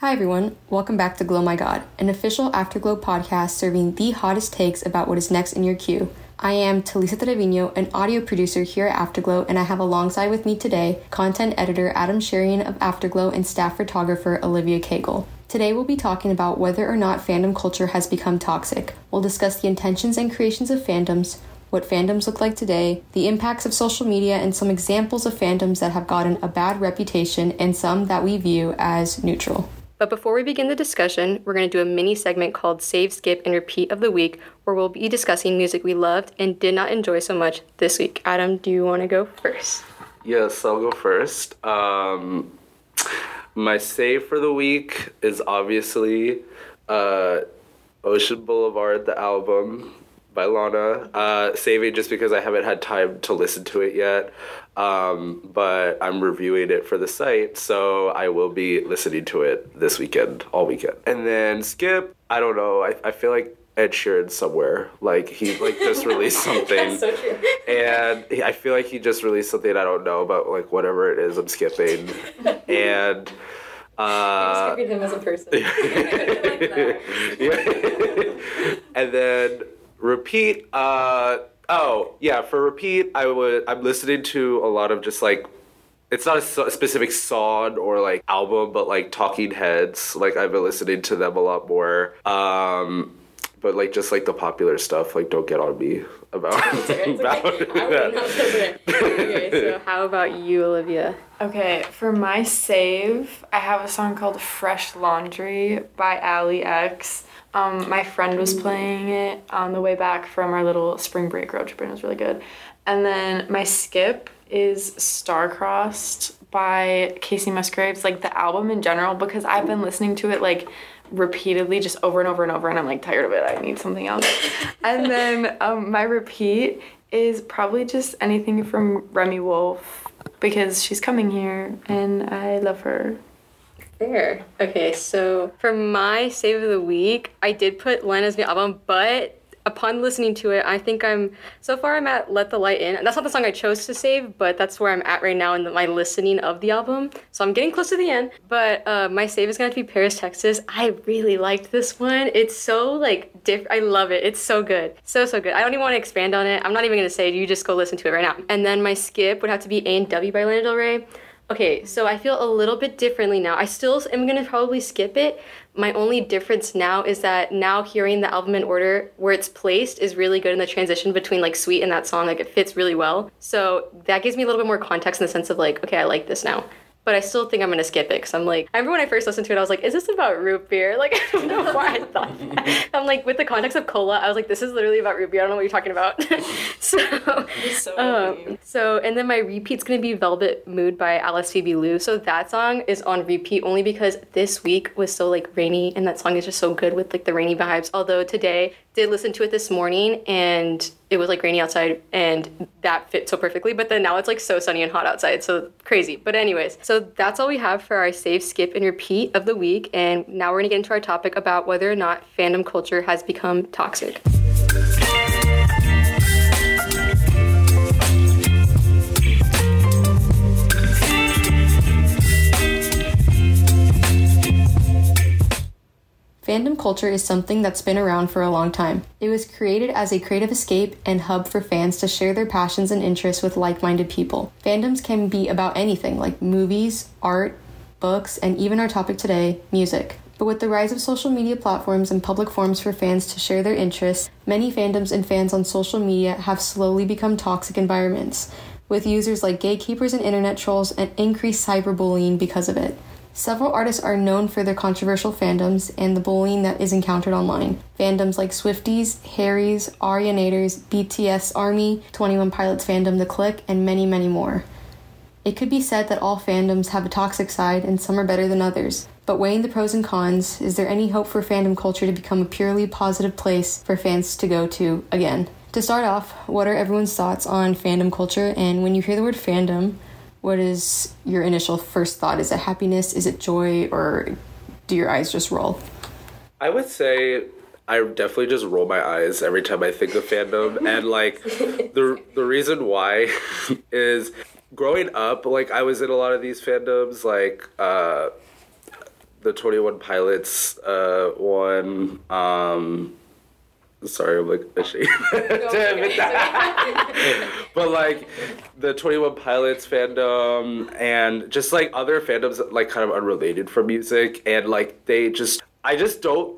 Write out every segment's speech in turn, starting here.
Hi everyone, welcome back to Glow My God, an official Afterglow podcast serving the hottest takes about what is next in your queue. I am Talisa Treviño, an audio producer here at Afterglow, and I have alongside with me today content editor Adam Cherian of Afterglow and staff photographer Olivia Cagle. Today we'll be talking about whether or not fandom culture has become toxic. We'll discuss the intentions and creations of fandoms, what fandoms look like today, the impacts of social media, and some examples of fandoms that have gotten a bad reputation and some that we view as neutral. But before we begin the discussion, we're going to do a mini segment called Save, Skip, and Repeat of the Week, where we'll be discussing music we loved and did not enjoy so much this week. Adam, do you want to go first? Yes, I'll go first. Um, my save for the week is obviously uh, Ocean Boulevard, the album by Lana. Uh, saving just because I haven't had time to listen to it yet. Um, but I'm reviewing it for the site, so I will be listening to it this weekend, all weekend. And then Skip, I don't know. I, I feel like Ed Sheeran somewhere. Like he like just released something, so true. and he, I feel like he just released something I don't know about. Like whatever it is, I'm skipping, and. Uh, skipping him as a person. yeah. and then repeat. Uh, oh yeah, for repeat, I would. I'm listening to a lot of just like. It's not a so- specific song or like album, but like Talking Heads. Like I've been listening to them a lot more. Um, but like just like the popular stuff, like don't get on me about, about that. okay, so how about you, Olivia? Okay, for my save, I have a song called Fresh Laundry by Allie X. Um, my friend was playing it on the way back from our little spring break road trip, and it was really good. And then my skip is Star-Crossed by Kacey Musgraves, like the album in general, because I've been listening to it like repeatedly just over and over and over and I'm like tired of it. I need something else. and then um, my repeat is probably just anything from Remi Wolf because she's coming here and I love her. Fair. Okay, so for my save of the week, I did put Lana's new album, but upon listening to it, I think I'm so far I'm at Let the Light In. That's not the song I chose to save, but that's where I'm at right now in the, my listening of the album. So I'm getting close to the end. But uh, my save is gonna be Paris, Texas. I really liked this one. It's so like. I love it. It's so good, so so good. I don't even want to expand on it. I'm not even gonna say it. You just go listen to it right now. And then my skip would have to be A and W by Lana Del Rey. Okay, so I feel a little bit differently now. I still am gonna probably skip it. My only difference now is that now hearing the album in order where it's placed is really good in the transition between like Sweet and that song. Like it fits really well. So that gives me a little bit more context in the sense of like, okay, I like this now but I still think I'm gonna skip it because I'm like, I remember when I first listened to it, I was like, is this about root beer? Like, I don't know why I thought that. I'm like, with the context of cola, I was like, this is literally about root beer. I don't know what you're talking about. so, so um, so, and then my repeat's gonna be Velvet Mood by Alice Phoebe Lou. So that song is on repeat only because this week was so like rainy and that song is just so good with like the rainy vibes. Although today did listen to it this morning and it was like rainy outside and that fit so perfectly but then now it's like so sunny and hot outside so crazy. But anyways so that's all we have for our save skip and repeat of the week and now we're going to get into our topic about whether or not fandom culture has become toxic Fandom culture is something that's been around for a long time. It was created as a creative escape and hub for fans to share their passions and interests with like minded people. Fandoms can be about anything like movies, art, books, and even our topic today, music. But with the rise of social media platforms and public forums for fans to share their interests, many fandoms and fans on social media have slowly become toxic environments, with users like gatekeepers and internet trolls and increased cyberbullying because of it. Several artists are known for their controversial fandoms and the bullying that is encountered online. Fandoms like Swifties, Harrys, Arianators, BTS Army, 21 Pilots fandom The Clique, and many, many more. It could be said that all fandoms have a toxic side and some are better than others. But weighing the pros and cons, is there any hope for fandom culture to become a purely positive place for fans to go to again? To start off, what are everyone's thoughts on fandom culture? And when you hear the word fandom, what is your initial first thought? Is it happiness? Is it joy? Or do your eyes just roll? I would say I definitely just roll my eyes every time I think of fandom, and like the the reason why is growing up, like I was in a lot of these fandoms, like uh, the Twenty One Pilots uh, one. Um, sorry, I'm like ashamed. To admit that. but like the Twenty One Pilots fandom and just like other fandoms, like kind of unrelated from music, and like they just, I just don't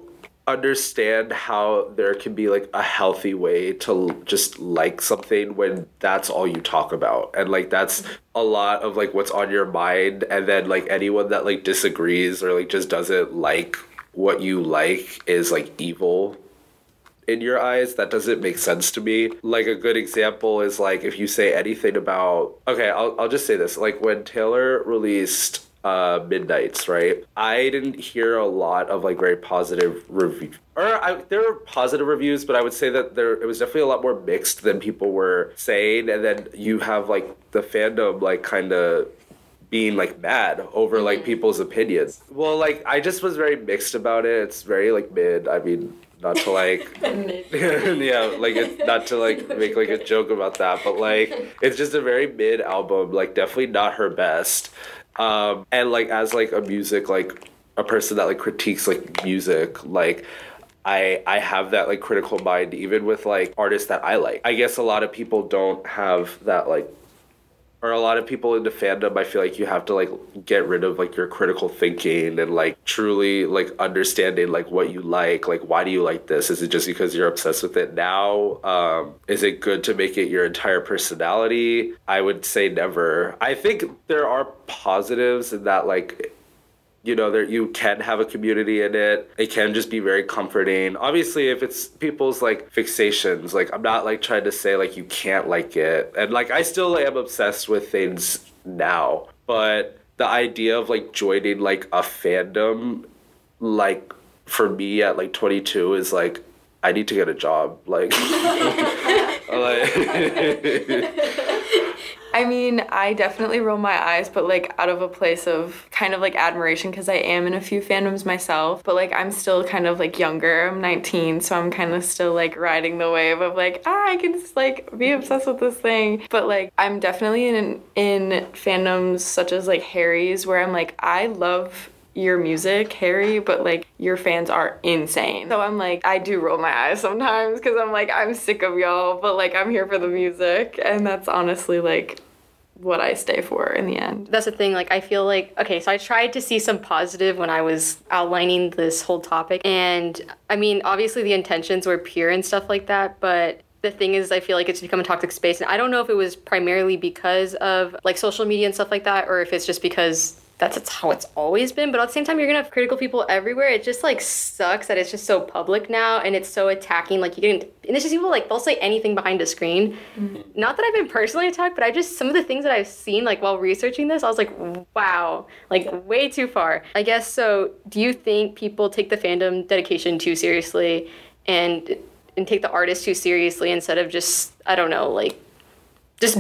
understand how there can be like a healthy way to just like something when that's all you talk about. And like that's a lot of like what's on your mind and then like anyone that like disagrees or like just doesn't like what you like is like evil in your eyes that doesn't make sense to me. Like a good example is like if you say anything about okay i'll, I'll just say this. Like when taylor released uh midnights right? I didn't hear a lot of like very positive review or I, there were positive reviews but i would say that there it was definitely a lot more mixed than people were saying. And then you have like the fandom like kind of being like mad over like people's opinions. Well like i just was very mixed about it. It's very like mid. I mean not to like yeah like not to like make like a joke about that but like it's just a very mid album like definitely not her best um and like as like a music like a person that like critiques like music like I I have that like critical mind even with like artists that I like. I guess a lot of people don't have that like or a lot of people into fandom i feel like you have to like get rid of like your critical thinking and like truly like understanding like what you like like why do you like this? Is it just because you're obsessed with it now? Um is it good to make it your entire personality? I would say never. I think there are positives in that like you know there you can have a community in it. It can just be very comforting. Obviously if it's people's like fixations like i'm not like trying to say like you can't like it. And like i still am obsessed with things now but the idea of like joining like a fandom like for me at like 22 is like i need to get a job like, like I mean, I definitely roll my eyes, but like out of a place of kind of like admiration because I am in a few fandoms myself. But like I'm still kind of like younger. I'm 19, so I'm kind of still like riding the wave of like ah, I can just like be obsessed with this thing. But like I'm definitely in in fandoms such as like Harry's where I'm like I love your music, Harry, but like your fans are insane. So I'm like, I do roll my eyes sometimes because I'm like, I'm sick of y'all, but like I'm here for the music. And that's honestly like what I stay for in the end. That's the thing. Like, I feel like, okay, so I tried to see some positive when I was outlining this whole topic. And I mean, obviously the intentions were pure and stuff like that, but the thing is i feel like it's become a toxic space and i don't know if it was primarily because of like social media and stuff like that or if it's just because that's it's how it's always been but at the same time you're gonna have critical people everywhere. It just like sucks that it's just so public now and it's so attacking like you can and it's just people like they'll say anything behind a screen. Mm-hmm. Not that i've been personally attacked but i just some of the things that i've seen like while researching this i was like wow like way too far. I guess so do you think people take the fandom dedication too seriously and and take the artist too seriously instead of just i don't know like just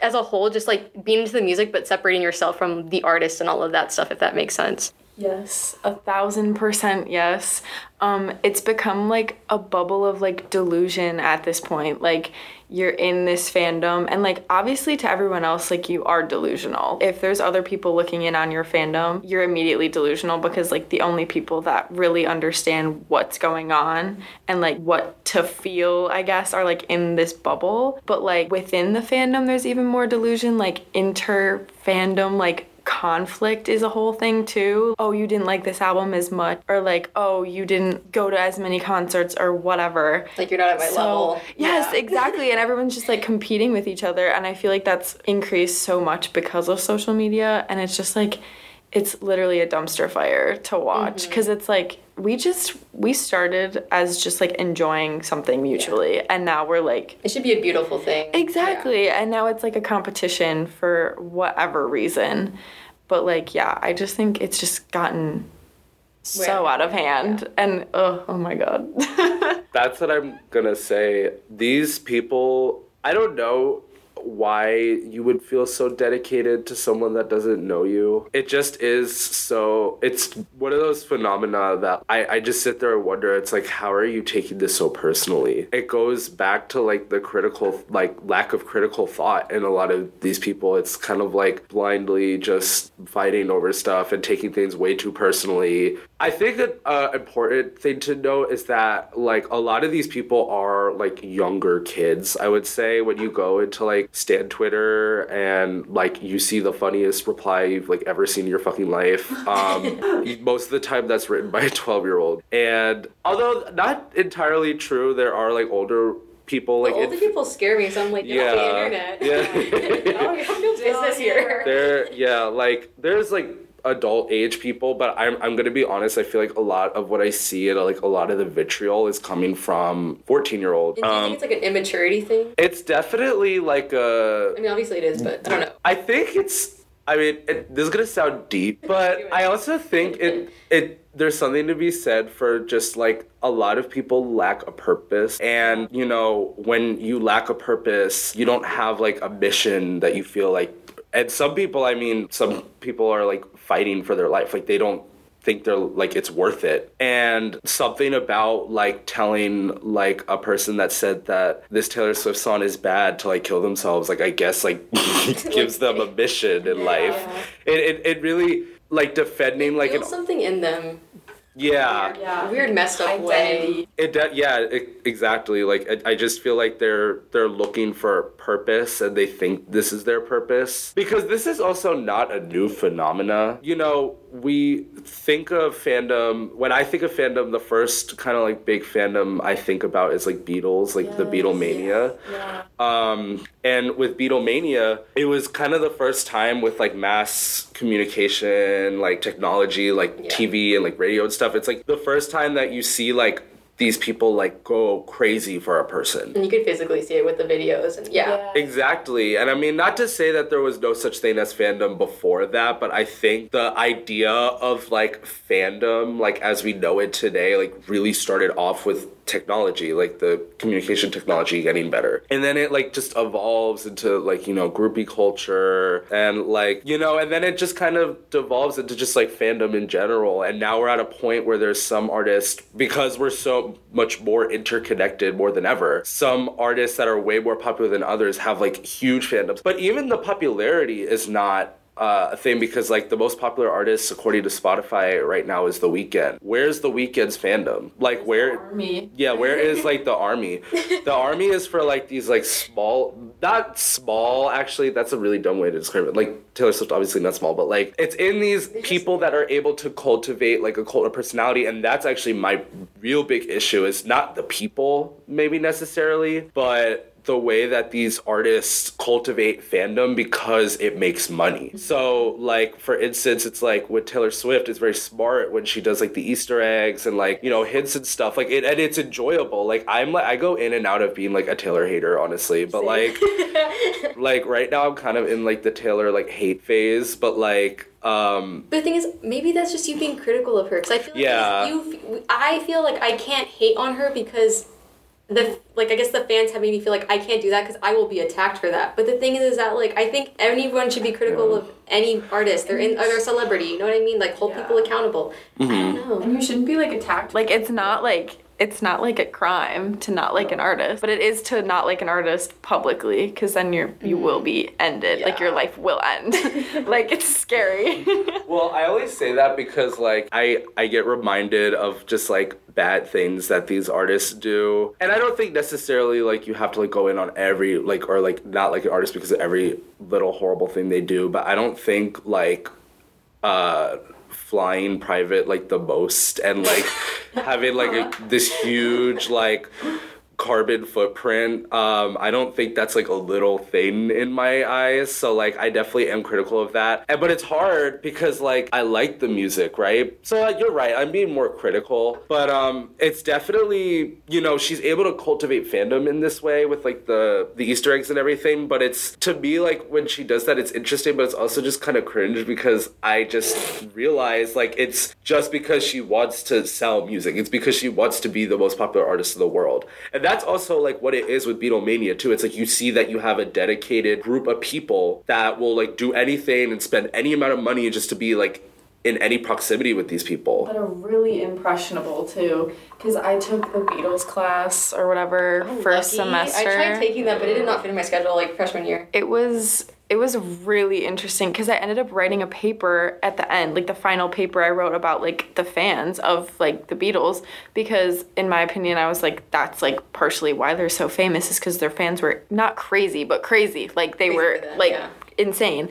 as a whole just like being into the music but separating yourself from the artist and all of that stuff if that makes sense Yes, a thousand percent yes. Um, it's become like a bubble of like delusion at this point. Like you're in this fandom, and like obviously to everyone else, like you are delusional. If there's other people looking in on your fandom, you're immediately delusional because like the only people that really understand what's going on and like what to feel, I guess, are like in this bubble. But like within the fandom, there's even more delusion, like inter fandom, like conflict is a whole thing too. Oh, you didn't like this album as much, or like, oh, you didn't go to as many concerts, or whatever. like you're not at my So- level Yes, exactly. And everyone's just like competing with each other. And I feel like that's increased so much because of social media. And it's just like, it's literally a dumpster fire to watch. Mm-hmm. Because it's like we just we started as just like enjoying something mutually and now we're like it should be a beautiful thing. Exactly and now it's like a competition for whatever reason. But like yeah i just think it's just gotten so Way out of hand and oh, oh my god. That's what I'm gonna say. These people, I don't know why you would feel so dedicated to someone that doesn't know you. It just is so, it's one of those phenomena that I, I just sit there and wonder, it's like, how are you taking this so personally? It goes back to like the critical, like lack of critical thought in a lot of these people. It's kind of like blindly just fighting over stuff and taking things way too personally. I think an uh, important thing to note is that like a lot of these people are like younger kids. I would say when you go into like Stan Twitter and like you see the funniest reply you've like ever seen in your fucking life. Um, most of the time that's written by a 12 year old. And although not entirely true, there are like older people like the older it- people scare me, so I'm like, yeah, the internet. Yeah. oh, you're no business here. there yeah like there's like adult age people but i'm i'm gonna be honest i feel like a lot of what i see and like a lot of the vitriol is coming from 14 year old do you um think it's like an immaturity thing? it's definitely like a I mean, obviously it is, but I don't know. I think it's. I mean, it, this is gonna sound deep, but I also think it it there's something to be said for just like a lot of people lack a purpose, and you know when you lack a purpose, you don't have like a mission that you feel like. And some people, I mean, some people are like fighting for their life, like they don't think they're like it's worth it. And something about like telling like a person that said that this taylor swift song is bad to like kill themselves like i guess like gives them a mission in life. It, it, it really like defending like Feel an something in them. yeah. Yeah. Weird, messed up way. It de- yeah it, exactly. Like I, I just feel like they're they're looking for purpose and they think this is their purpose because this is also not a new phenomena you know we think of fandom when i think of fandom the first kind of like big fandom i think about is like beatles like the Yes. beatlemania Yeah. um, and with Beatlemania, it was kind of the first time with like mass communication, like technology, like Yeah. TV and like radio and stuff. It's like the first time that you see like these people like go crazy for a person. And you could physically see it with the videos, and yeah. Exactly. And I mean, not to say that there was no such thing as fandom before that, but I think the idea of like fandom, like as we know it today, like really started off with technology, like the communication technology getting better. And then it like just evolves into like, you know, groupie culture and like, you know, and then it just kind of devolves into just like fandom in general. And now we're at a point where there's some artists, because we're so much more interconnected more than ever, some artists that are way more popular than others have like huge fandoms. But even the popularity is not uh, a thing because like the most popular artist according to Spotify right now is The Weeknd. Where's The Weeknd's fandom? Like where? Me. Yeah, where is like the army? The army is for like these like small, not small actually. That's a really dumb way to describe it. Like Taylor Swift, obviously not small, but like it's in these people that are able to cultivate like a cult of personality, and that's actually my real big issue. Is not the people maybe necessarily, but the way that these artists cultivate fandom because it makes money. So, like, for instance, it's like with Taylor Swift, it's very smart when she does like the Easter eggs and like, you know, hints and stuff. Like, it, and it's enjoyable. Like, I'm like, I go in and out of being like a Taylor hater, honestly. But like, like right now, I'm kind of in like the Taylor like hate phase. But like, um, But the thing is, maybe that's just you being critical of her. Because I feel like Yeah. you, I feel like I can't hate on her because the like I guess the fans have made me feel like I can't do that because I will be attacked for that. But the thing is, is that like I think anyone should be critical of any artist. They're in, or they're a celebrity. You know what I mean? Like hold Yeah. people accountable. I don't mm-hmm. know. And you shouldn't be like attacked. Like it's not like it's not like a crime to not like an artist, but it is to not like an artist publicly because then you're you will be ended. Like your life will end. like it's scary. Well, I always say that because like I I get reminded of just like bad things that these artists do. And I don't think necessarily like you have to like go in on every like or like not like an artist because of every little horrible thing they do, but I don't think like uh flying private like the most and like having like a, this huge like carbon footprint um i don't think that's like a little thing in my eyes so like i definitely am critical of that. And, but it's hard because like i like the music right? So like, you're right i'm being more critical but um it's definitely you know she's able to cultivate fandom in this way with like the the easter eggs and everything but it's to me like when she does that it's interesting but it's also just kind of cringe because i just realize like it's just because she wants to sell music. It's because she wants to be the most popular artist in the world. And that's also like what it is with Beatlemania too. It's like you see that you have a dedicated group of people that will like do anything and spend any amount of money just to be like in any proximity with these people. That are really impressionable too, because I took the Beatles class or whatever oh, first Lucky. semester. I tried taking that, but it did not fit in my schedule like freshman year. it was it was really interesting because I ended up writing a paper at the end, like the final paper I wrote about like the fans of like the Beatles because in my opinion I was like that's like partially why they're so famous is because their fans were not crazy but crazy like they Crazy were like yeah. Insane.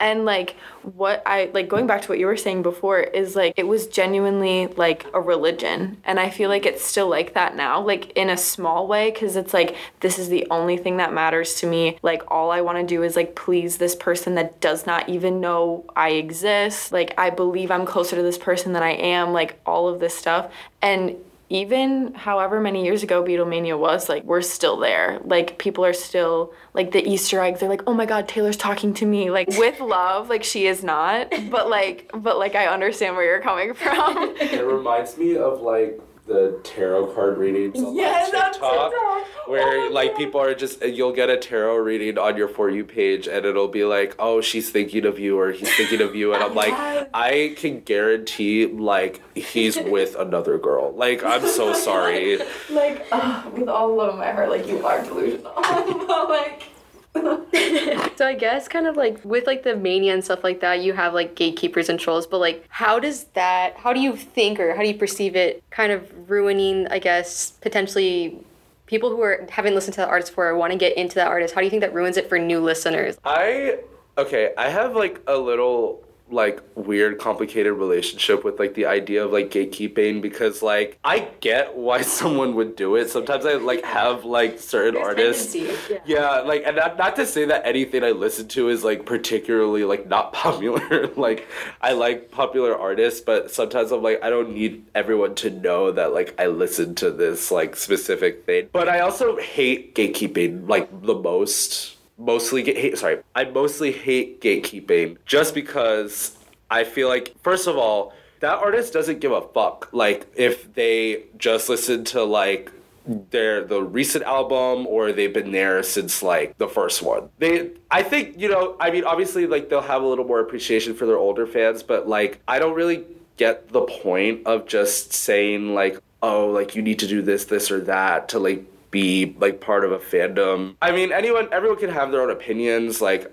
And like what i like going back to what you were saying before is like it was genuinely like a religion. And i feel like it's still like that now like in a small way because it's like this is the only thing that matters to me. Like all i want to do is like please this person that does not even know i exist. Like i believe i'm closer to this person than i am like all of this stuff. And even however many years ago Beatlemania was, like we're still there. Like people are still like the Easter eggs. They're like, oh my God, Taylor's talking to me. Like with love, like she is not. But like, but like I understand where you're coming from. It reminds me of like the tarot card readings on Yes, like, TikTok, TikTok. where Oh like God. people are just you'll get a tarot reading on your for you page and it'll be like, oh, she's thinking of you or he's thinking of you, and I'm like, I can guarantee like he's with another girl. Like I'm so sorry. like uh, with all love in my heart, like you are delusional. but like. So I guess kind of like with like the mania and stuff like that, you have like gatekeepers and trolls, but like how does that how do you think or how do you perceive it kind of ruining, I guess, potentially people who are haven't listened to the artist before or want to get into that artist? How do you think that ruins it for new listeners? I okay, I have like a little like weird complicated relationship with like the idea of like gatekeeping because like I get why someone would do it. Sometimes I like have like certain There's artists tendency. yeah, like, and not, not to say that anything I listen to is like particularly like not popular. like, I like popular artists, but sometimes I'm like, I don't need everyone to know that like I listen to this like specific thing. But I also hate gatekeeping like the most. Mostly, ga- hate, sorry, I mostly hate gatekeeping just because I feel like, first of all, that artist doesn't give a fuck. Like, if they just listen to like their the recent album or they've been there since like the first one. They I think, you know, I mean obviously like they'll have a little more appreciation for their older fans, but like I don't really get the point of just saying like, oh, like you need to do this, this or that to like be like part of a fandom. I mean anyone everyone can have their own opinions, like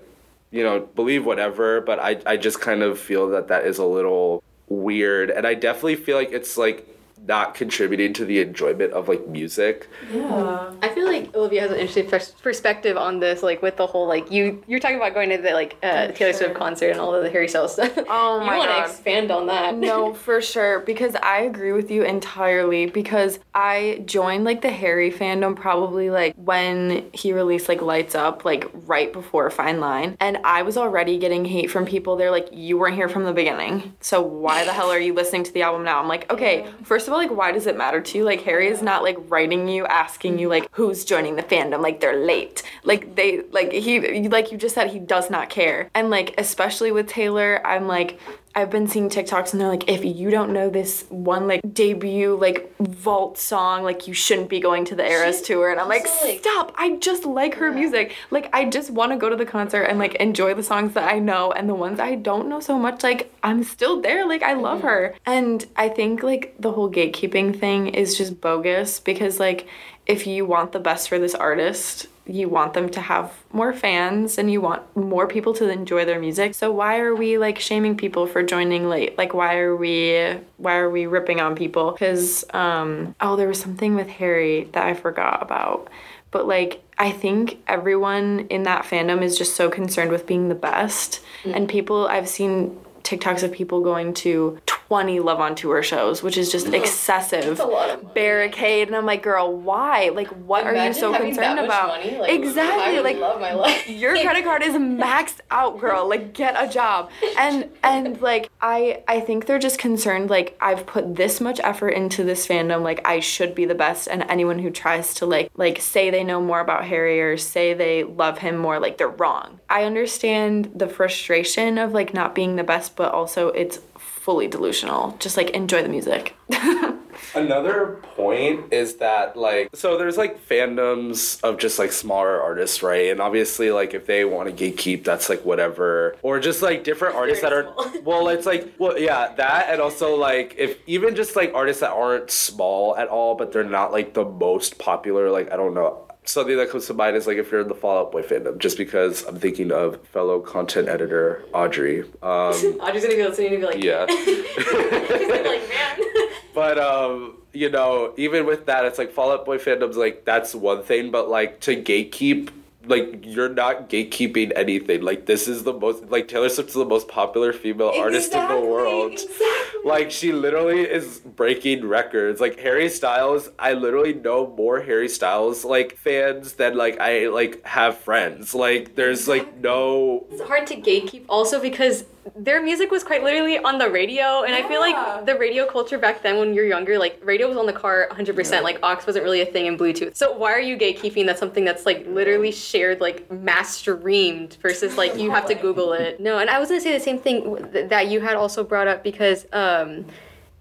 you know, believe whatever, but I I just kind of feel that that is a little weird and I definitely feel like it's like not contributing to the enjoyment of like music. Yeah. I feel like Olivia has an interesting pers- perspective on this, like with the whole like you you're talking about going to the like uh, Taylor sure. Swift concert and all of the Harry Styles stuff. Oh my god. you want to expand on that? no, for sure. Because I agree with you entirely. Because I joined like the Harry fandom probably like when he released like Lights Up, like right before Fine Line. And I was already getting hate from people. They're like, you weren't here from the beginning. So why the hell are you listening to the album now? I'm like, okay, first of all, like, why does it matter to you? Like, Harry is not like writing you, asking you, like, who's joining the fandom. Like, they're late. Like, they, like, he, like you just said, he does not care. And like, especially with Taylor, I'm like, I've been seeing TikToks and they're like, if you don't know this one like debut like vault song, like you shouldn't be going to the Eras tour. And I'm like, like- stop! I just like her music. Like I just want to go to the concert and like enjoy the songs that I know and the ones I don't know so much. Like I'm still there. Like I love mm-hmm. her. And I think like the whole gatekeeping thing is just bogus because like if you want the best for this artist, you want them to have more fans and you want more people to enjoy their music. So why are we like shaming people for joining late? Like why are we why are we ripping on people? Cuz um oh there was something with Harry that I forgot about. But like I think everyone in that fandom is just so concerned with being the best and people I've seen TikToks of people going to 20 Love on Tour shows, which is just excessive. a lot of. Barricade, and I'm like, girl, why? Like, what are you so concerned about? like, exactly, like love my life. your credit card is maxed out, girl. Like, get a job. And and like, I I think they're just concerned. Like, I've put this much effort into this fandom. Like, I should be the best. And anyone who tries to like like say they know more about Harry or say they love him more, like they're wrong. I understand the frustration of like not being the best, but also it's fully delusional. Just like enjoy the music. Another point is that like so there's like fandoms of just like smaller artists, right? And obviously like if they want to gatekeep, that's like whatever. Or just like different artists that are well, it's like well yeah, that and also like if even just like artists that aren't small at all, but they're not like the most popular, like I don't know. Something that comes to mind is like if you're in the Fall Out Boy fandom, just because I'm thinking of fellow content editor Audrey. Um, Audrey's gonna be listening and be like, yeah. She's gonna be like, man. But um, you know, even with that, it's like Fall Out Boy fandom's like that's one thing, but like to gatekeep, like you're not gatekeeping anything. Like this is the most like Taylor Swift's the most popular female artist in the world. Exactly. Like she literally is breaking records. Like Harry Styles, I literally know more Harry Styles like fans than like I like have friends. Like there's like no It's hard to gatekeep also because their music was quite literally on the radio and I feel like the radio culture back then when you're younger like radio was on the car 100% like aux wasn't really a thing in bluetooth. So why are you gatekeeping that's something that's like literally shared like mass streamed versus like you have to google it? No and I was gonna say the same thing that you had also brought up because um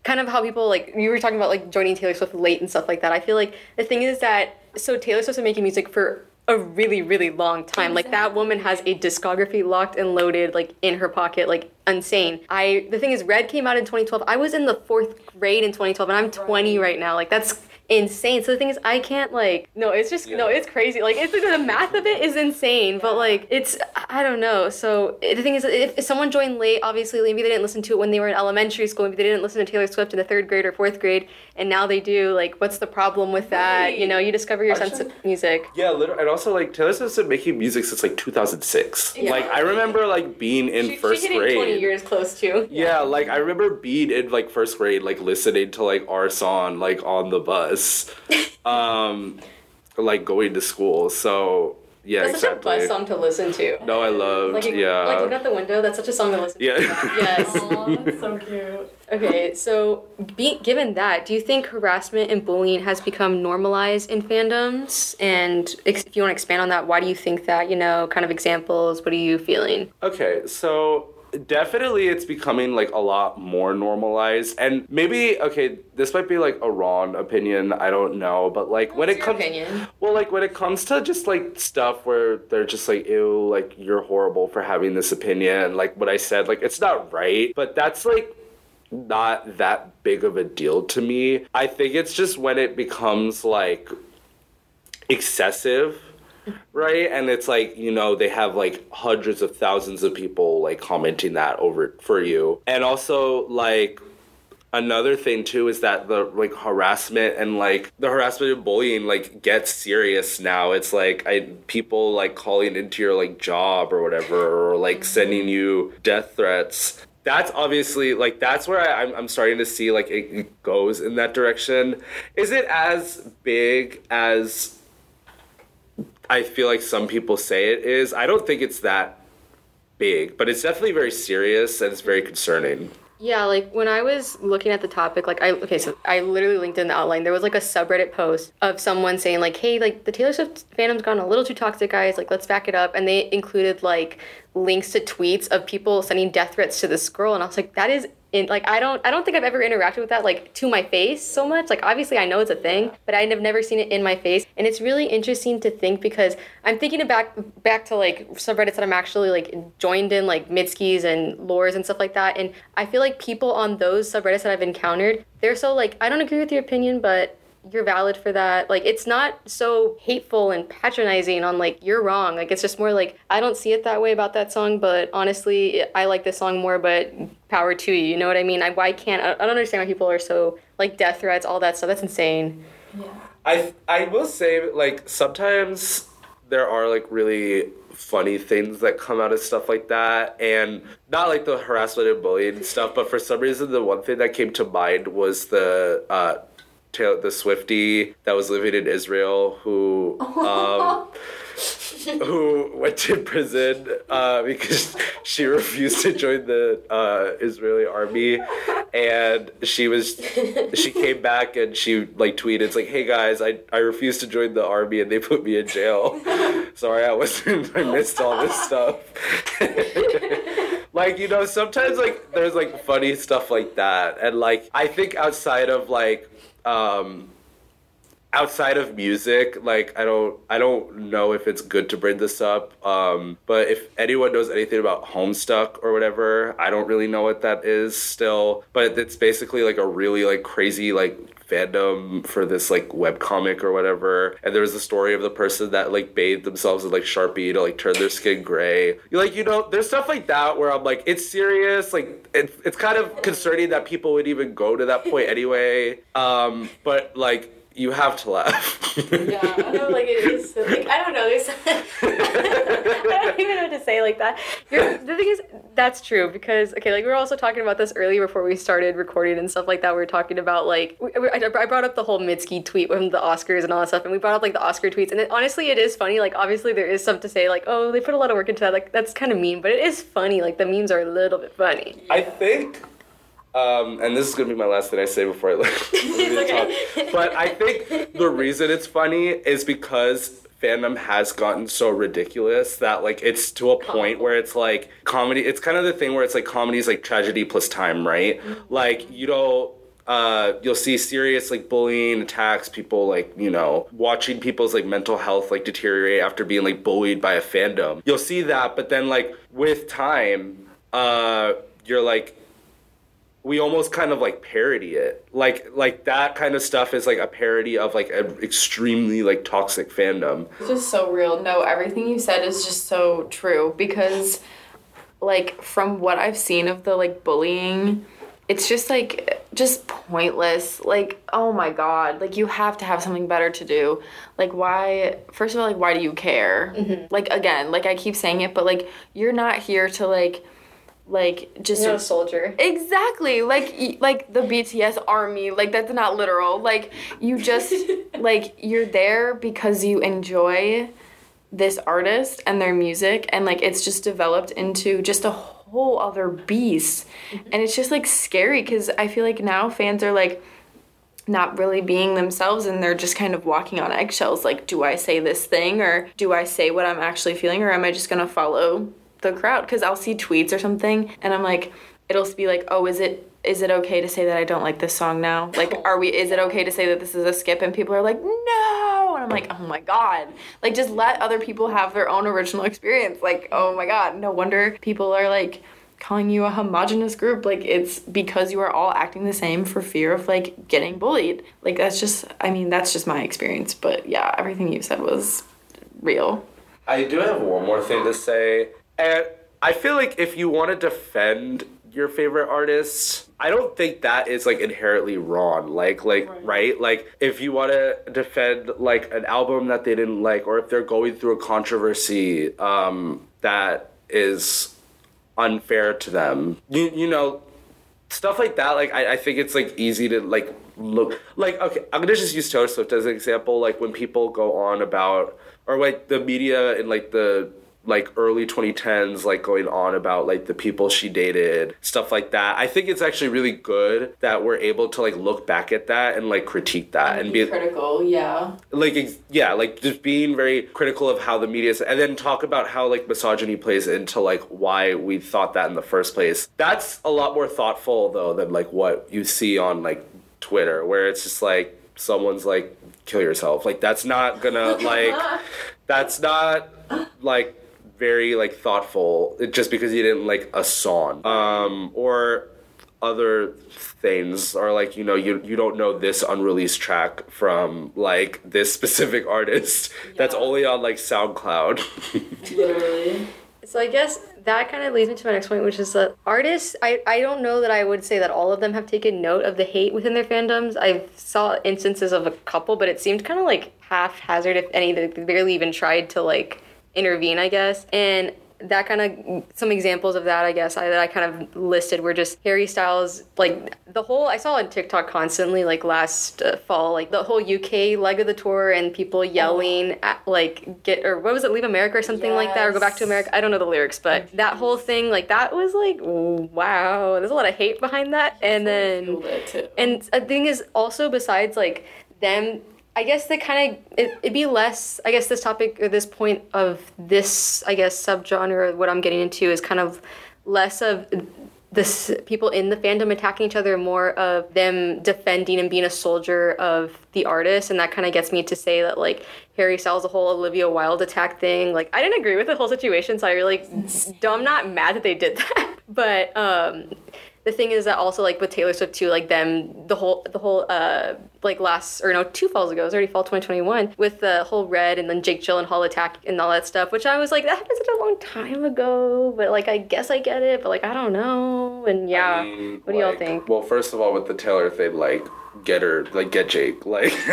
kind of how people like you were talking about like joining Taylor Swift late and stuff like that. I feel like the thing is that so Taylor Swift's been making music for a really really long time. Like that woman has a discography locked and loaded like in her pocket like insane. I the thing is Red came out in 2012. I was in the 4th grade in 2012 and I'm 20 right now. Like that's insane. So the thing is I can't like no, it's just no, it's crazy. Like it's the math of it is insane, but like it's I don't know. So the thing is if, if someone joined late, obviously maybe they didn't listen to it when they were in elementary school, maybe they didn't listen to Taylor Swift in the 3rd grade or 4th grade and now they do. Like what's the problem with that? You know, you discover your sense of music. Yeah, literally, and also like Taylor Swift's been making music since like 2006. Yeah. Like I remember like being in She- first she's grade. 20 years close to. Yeah, like I remember being in like first grade, like listening to like our song like on the bus, um, like going to school. So yeah, That's such a exactly. buzz song to listen to. No, I loved. Like, you- yeah. like look out the window. That's such a song to listen yeah. to. Yes. Aw, that's so cute. Okay, so be, given that, do you think harassment and bullying has become normalized in fandoms? And ex- if you want to expand on that, why do you think that? You know, kind of examples. What are you feeling? Okay, so definitely it's becoming like a lot more normalized and maybe okay this might be like a wrong opinion i don't know but like when it comes opinion? well like when it comes to just like stuff where they're just like ew like you're horrible for having this opinion like what i said like it's not right but that's like not that big of a deal to me i think it's just when it becomes like excessive right? And it's like you know they have like hundreds of thousands of people like commenting that over for you. And also like another thing too is that the like harassment and like the harassment and bullying like gets serious now. It's like i people like calling into your like job or whatever or like mm-hmm. sending you death threats. That's obviously like that's where I, I'm, I'm starting to see like it goes in that direction. Is it as big as I feel like some people say it is. I don't think it's that big, but it's definitely very serious and it's very concerning. Yeah, like when I was looking at the topic, like I okay, so I literally linked in the outline. There was like a subreddit post of someone saying like, "Hey, like the Taylor Swift fandom's gone a little too toxic, guys. Like, let's back it up." And they included like links to tweets of people sending death threats to this girl, and I was like, "That is." In, like I don't I don't think I've ever interacted with that like to my face so much. Like obviously I know it's a thing but I've never seen it in my face. And it's really interesting to think because I'm thinking back back to like subreddits that I'm actually like joined in like Mitskis and lores and stuff like that. And I feel like people on those subreddits that I've encountered they're so like I don't agree with your opinion but you're valid for that. Like it's not so hateful and patronizing on like you're wrong. Like it's just more like I don't see it that way about that song, but honestly, I like this song more. But power to you. You know what I mean? I why can't I, don't understand why people are so like death threats, all that stuff. That's insane. Yeah. I I will say like sometimes there are like really funny things that come out of stuff like that and not like the harassment and bullying stuff but for some reason the one thing that came to mind was the uh Taylor, the Swifty that was living in Israel who um who went to prison uh, because she refused to join the uh, Israeli army, and she was she came back and she like tweeted, "It's like, hey guys, I I refused to join the army and they put me in jail. Sorry, I wasn't. I missed all this stuff." like you know sometimes like there's like funny stuff like that and like i think outside of like um outside of music like i don't i don't know if it's good to bring this up um but if anyone knows anything about homestuck or whatever i don't really know what that is still but it's basically like a really like crazy like fandom for this like web comic or whatever and there was a story of the person that like bathed themselves in like sharpie to like turn their skin gray like you know there's stuff like that where i'm like it's serious like it, it's kind of concerning that people would even go to that point anyway um but like you have to laugh Yeah, I know, like it is. Like I don't know. There's. I don't even know what to say like that. You're, the thing is, that's true because okay, like we were also talking about this earlier before we started recording and stuff like that. We were talking about like we, I I brought up the whole Mitski tweet from the Oscars and all that stuff, and we brought up like the Oscar tweets. And it, honestly, it is funny. Like obviously, there is stuff to say like, oh, they put a lot of work into that. Like that's kind of mean, but it is funny. Like the memes are a little bit funny. I think, um, and this is gonna be my last thing I say before I leave the talk. But I think the reason it's funny is because fandom has gotten so ridiculous that like it's to a point where it's like comedy. It's kind of the thing where it's like comedy is like tragedy plus time, right? Like you know. Uh, you'll see serious like bullying attacks people like you know watching people's like mental health like deteriorate after being like bullied by a fandom you'll see that but then like with time uh you're like we almost kind of like parody it like like that kind of stuff is like a parody of like an extremely like toxic fandom It's just so real. No, everything you said is just so true because like from what I've seen of the like bullying, it's just like just pointless. Like, oh my god, like you have to have something better to do. Like why first of all, like why do you care? Mm-hmm. Like again, like I keep saying it, but like you're not here to like like just You're a soldier. Exactly. Like like the BTS army. Like that's not literal. Like you just like you're there because you enjoy this artist and their music and like it's just developed into just a whole other beast. Mm-hmm. And it's just like scary cuz I feel like now fans are like not really being themselves and they're just kind of walking on eggshells like do I say this thing or do I say what I'm actually feeling or am I just going to follow the crowd cuz I'll see tweets or something and I'm like it'll be like oh is it is it okay to say that I don't like this song now? Like are we is it okay to say that this is a skip? And people are like no! And I'm like oh my god. Like just let other people have their own original experience. Like oh my god, no wonder people are like calling you a homogenous group. Like it's because you are all acting the same for fear of like getting bullied. Like that's just i mean that's just my experience. But yeah everything you said was real. I do have one more thing to say and i feel like if you want to defend your favorite artists i don't think that is like inherently wrong like like right, like if you want to defend like an album that they didn't like or if they're going through a controversy um that is unfair to them. You you know, stuff like that. Like I, I think it's like easy to like look like okay. I'm gonna just use Taylor Swift as an example. Like when people go on about or like the media and like the like early 2010s like going on about like the people she dated stuff like that. I think it's actually really good that we're able to like look back at that and like critique that and, be critical yeah. Like ex- yeah like just being very critical of how the media is and then talk about how like misogyny plays into like why we thought that in the first place. That's a lot more thoughtful though than like what you see on like twitter where it's just like someone's like kill yourself. Like that's not gonna like that's not like very like thoughtful just because you didn't like a song um or other things or like you know you you don't know this unreleased track from like this specific artist that's only on like SoundCloud. literally So I guess that kind of leads me to my next point, which is that artists. I I don't know that I would say that all of them have taken note of the hate within their fandoms. I saw instances of a couple, but it seemed kind of like haphazard, if any. They barely even tried to like intervene, I guess. And that kind of some examples of that, I guess, I, that I kind of listed were just Harry Styles, like the whole. I saw on TikTok constantly, like last uh, fall, like the whole UK leg of the tour and people yelling at like get or what was it, leave America or something like that, or go back to America. I don't know the lyrics, but that whole thing, like that was like wow. There's a lot of hate behind that, and then. And the thing is also besides like them I guess they kind of it, it'd be less I guess this topic or this point of this I guess subgenre what I'm getting into is kind of less of this people in the fandom attacking each other, more of them defending and being a soldier of the artist, and that kind of gets me to say that like Harry Styles, the whole Olivia Wilde attack thing, like I didn't agree with the whole situation, so I really, I'm not mad that they did that, but um, the thing is that also like with Taylor Swift too, like them the whole the whole uh like last or no two falls ago, it was already fall 2021 with the whole Red and then Jake Gyllenhaal attack and all that stuff, which I was like that happened such a long time ago, but like I guess I get it, but like I don't know, and yeah, I mean, what do y'all think? Well, first of all, with the Taylor thing, like get her, like get Jake, like.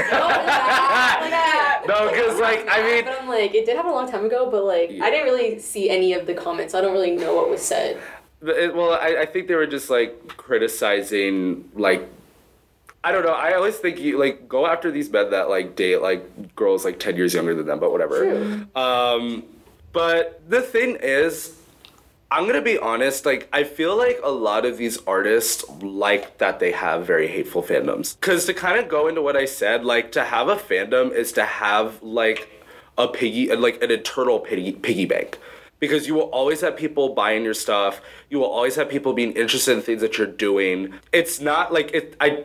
No, because like I mean, but I'm like, it did happen a long time ago, but like I didn't really see any of the comments. I don't really know what was said. It- well, I, I think they were just like criticizing like I don't know. I always think you like go after these men that like date like girls like ten years younger than them, but whatever. True. Um, but the thing is, I'm gonna be honest. Like I feel like a lot of these artists like that they have very hateful fandoms. Cause to kind of go into what I said, like to have a fandom is to have like a piggy, like an eternal piggy piggy bank. Because you will always have people buying your stuff. You will always have people being interested in things that you're doing. It's not like it. I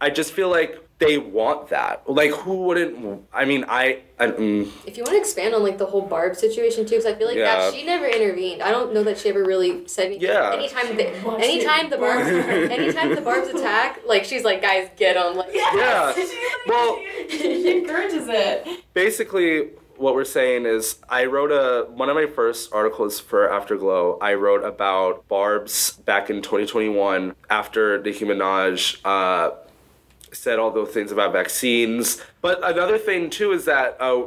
I just feel like they want that. Like, who wouldn't? I mean, I. I mm, If you want to expand on like the whole Barb situation too, because I feel like Yeah. that she never intervened. I don't know that she ever really said anything. Yeah. Anytime, the, anytime the Barbs, anytime the Barbs attack, like she's like, guys, get them. Like, yeah. Well, she encourages it. basically, what we're saying is, I wrote a one of my first articles for Afterglow. I wrote about Barb's back in 2021 after Nicki Minaj. Uh, said all those things about vaccines. But another thing too is that uh,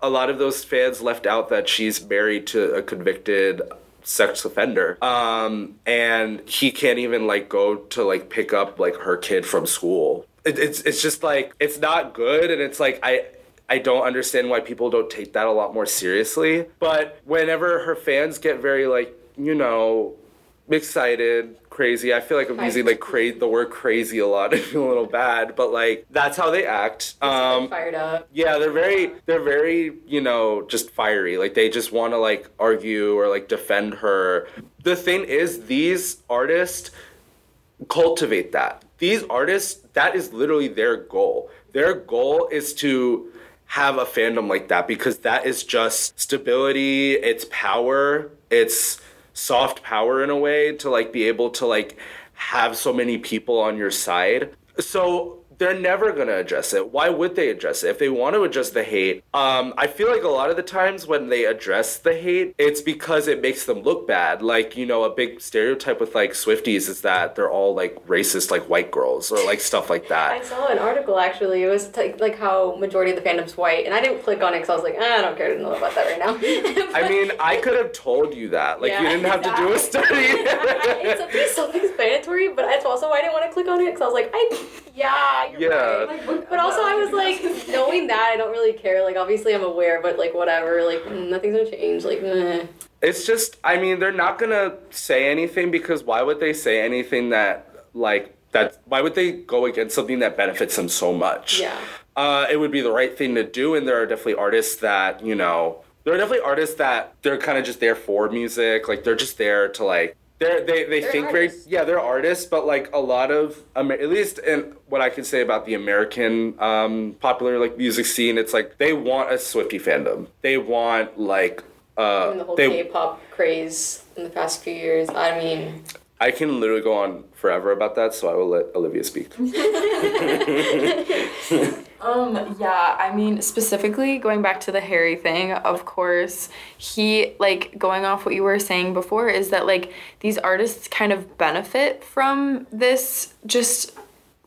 a lot of those fans left out that she's married to a convicted sex offender um and he can't even like go to like pick up like her kid from school it, it's it's just like it's not good and it's like i I don't understand why people don't take that a lot more seriously. But whenever her fans get very like, you know, excited, crazy. I feel like I'm using like cra- the word crazy a lot. I feel a little bad, but like that's how they act. Um, fired up. yeah, they're very they're very, you know, just fiery. Like they just want to like argue or like defend her. The thing is these artists cultivate that. These artists, that is literally their goal. Their goal is to have a fandom like that because that is just stability, it's power, it's soft power in a way to like be able to like have so many people on your side. So they're never gonna address it. Why would they address it? If they want to address the hate, um, I feel like a lot of the times when they address the hate, it's because it makes them look bad. Like, you know, a big stereotype with like Swifties is that they're all like racist, like white girls or like stuff like that. I saw an article actually. It was t- like how majority of the fandom's white, and I didn't click on it because I was like, ah, I don't care to know about that right now. I mean, I could have told you that. Like, you didn't have to do a study. it's a pretty self-explanatory, but that's also why I didn't want to click on it because I was like, I, yeah, you're Yeah. right. But also, I was like, knowing that, I don't really care. Like, obviously, I'm aware, but like, whatever. Like, mm, nothing's gonna change. Like, meh. it's just i mean they're not gonna say anything because why would they say anything that like that why would they go against something that benefits them so much Yeah. uh, it would be the right thing to do and there are definitely artists that you know there are definitely artists that they're kind of just there for music like they're just there to like they're, they they They're think very yeah they're artists but like a lot of at least in what I can say about the American um, popular like music scene it's like they want a Swiftie fandom they want like uh, the whole they K-pop craze in the past few years. I mean, I can literally go on forever about that, so I will let Olivia speak. Um, yeah, I mean, specifically going back to the Harry thing, of course, he, like, going off what you were saying before, is that, like, these artists kind of benefit from this just,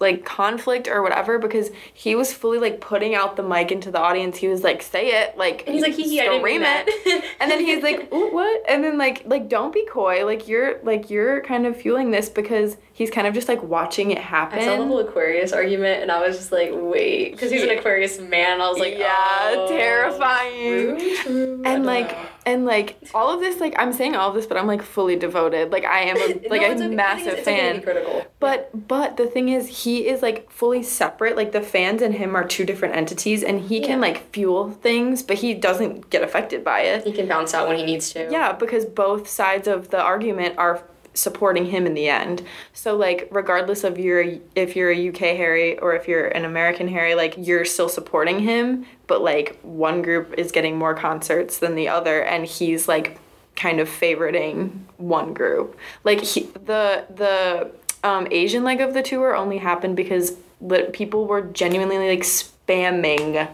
like, conflict or whatever because he was fully, like, putting out the mic into the audience. He was like, say it, like, And he's like, hee hee, I didn't mean scream that. it. and then he's like, Ooh, what? And then, like, like, don't be coy. Like, you're, like, you're kind of fueling this because he's kind of just, like, watching it happen. I saw the whole Aquarius argument, and I was just like, wait, because he's an Aquarius man. I was like, yeah, oh, terrifying. true, true. And like know. And like all of this, like I'm saying all of this, but I'm like fully devoted. Like I am a, like No, a okay. massive It's okay fan. critical. But but the thing is, he is like fully separate. Like the fans and him are two different entities, and he can like fuel things, but he doesn't get affected by it. He can bounce out when he needs to. Yeah, because both sides of the argument are supporting him in the end. So like regardless of your if you're a UK Harry or if you're an American Harry, like you're still supporting him, but like one group is getting more concerts than the other and he's like kind of favoriting one group. Like he, the the um, Asian leg of the tour only happened because lit- people were genuinely like spamming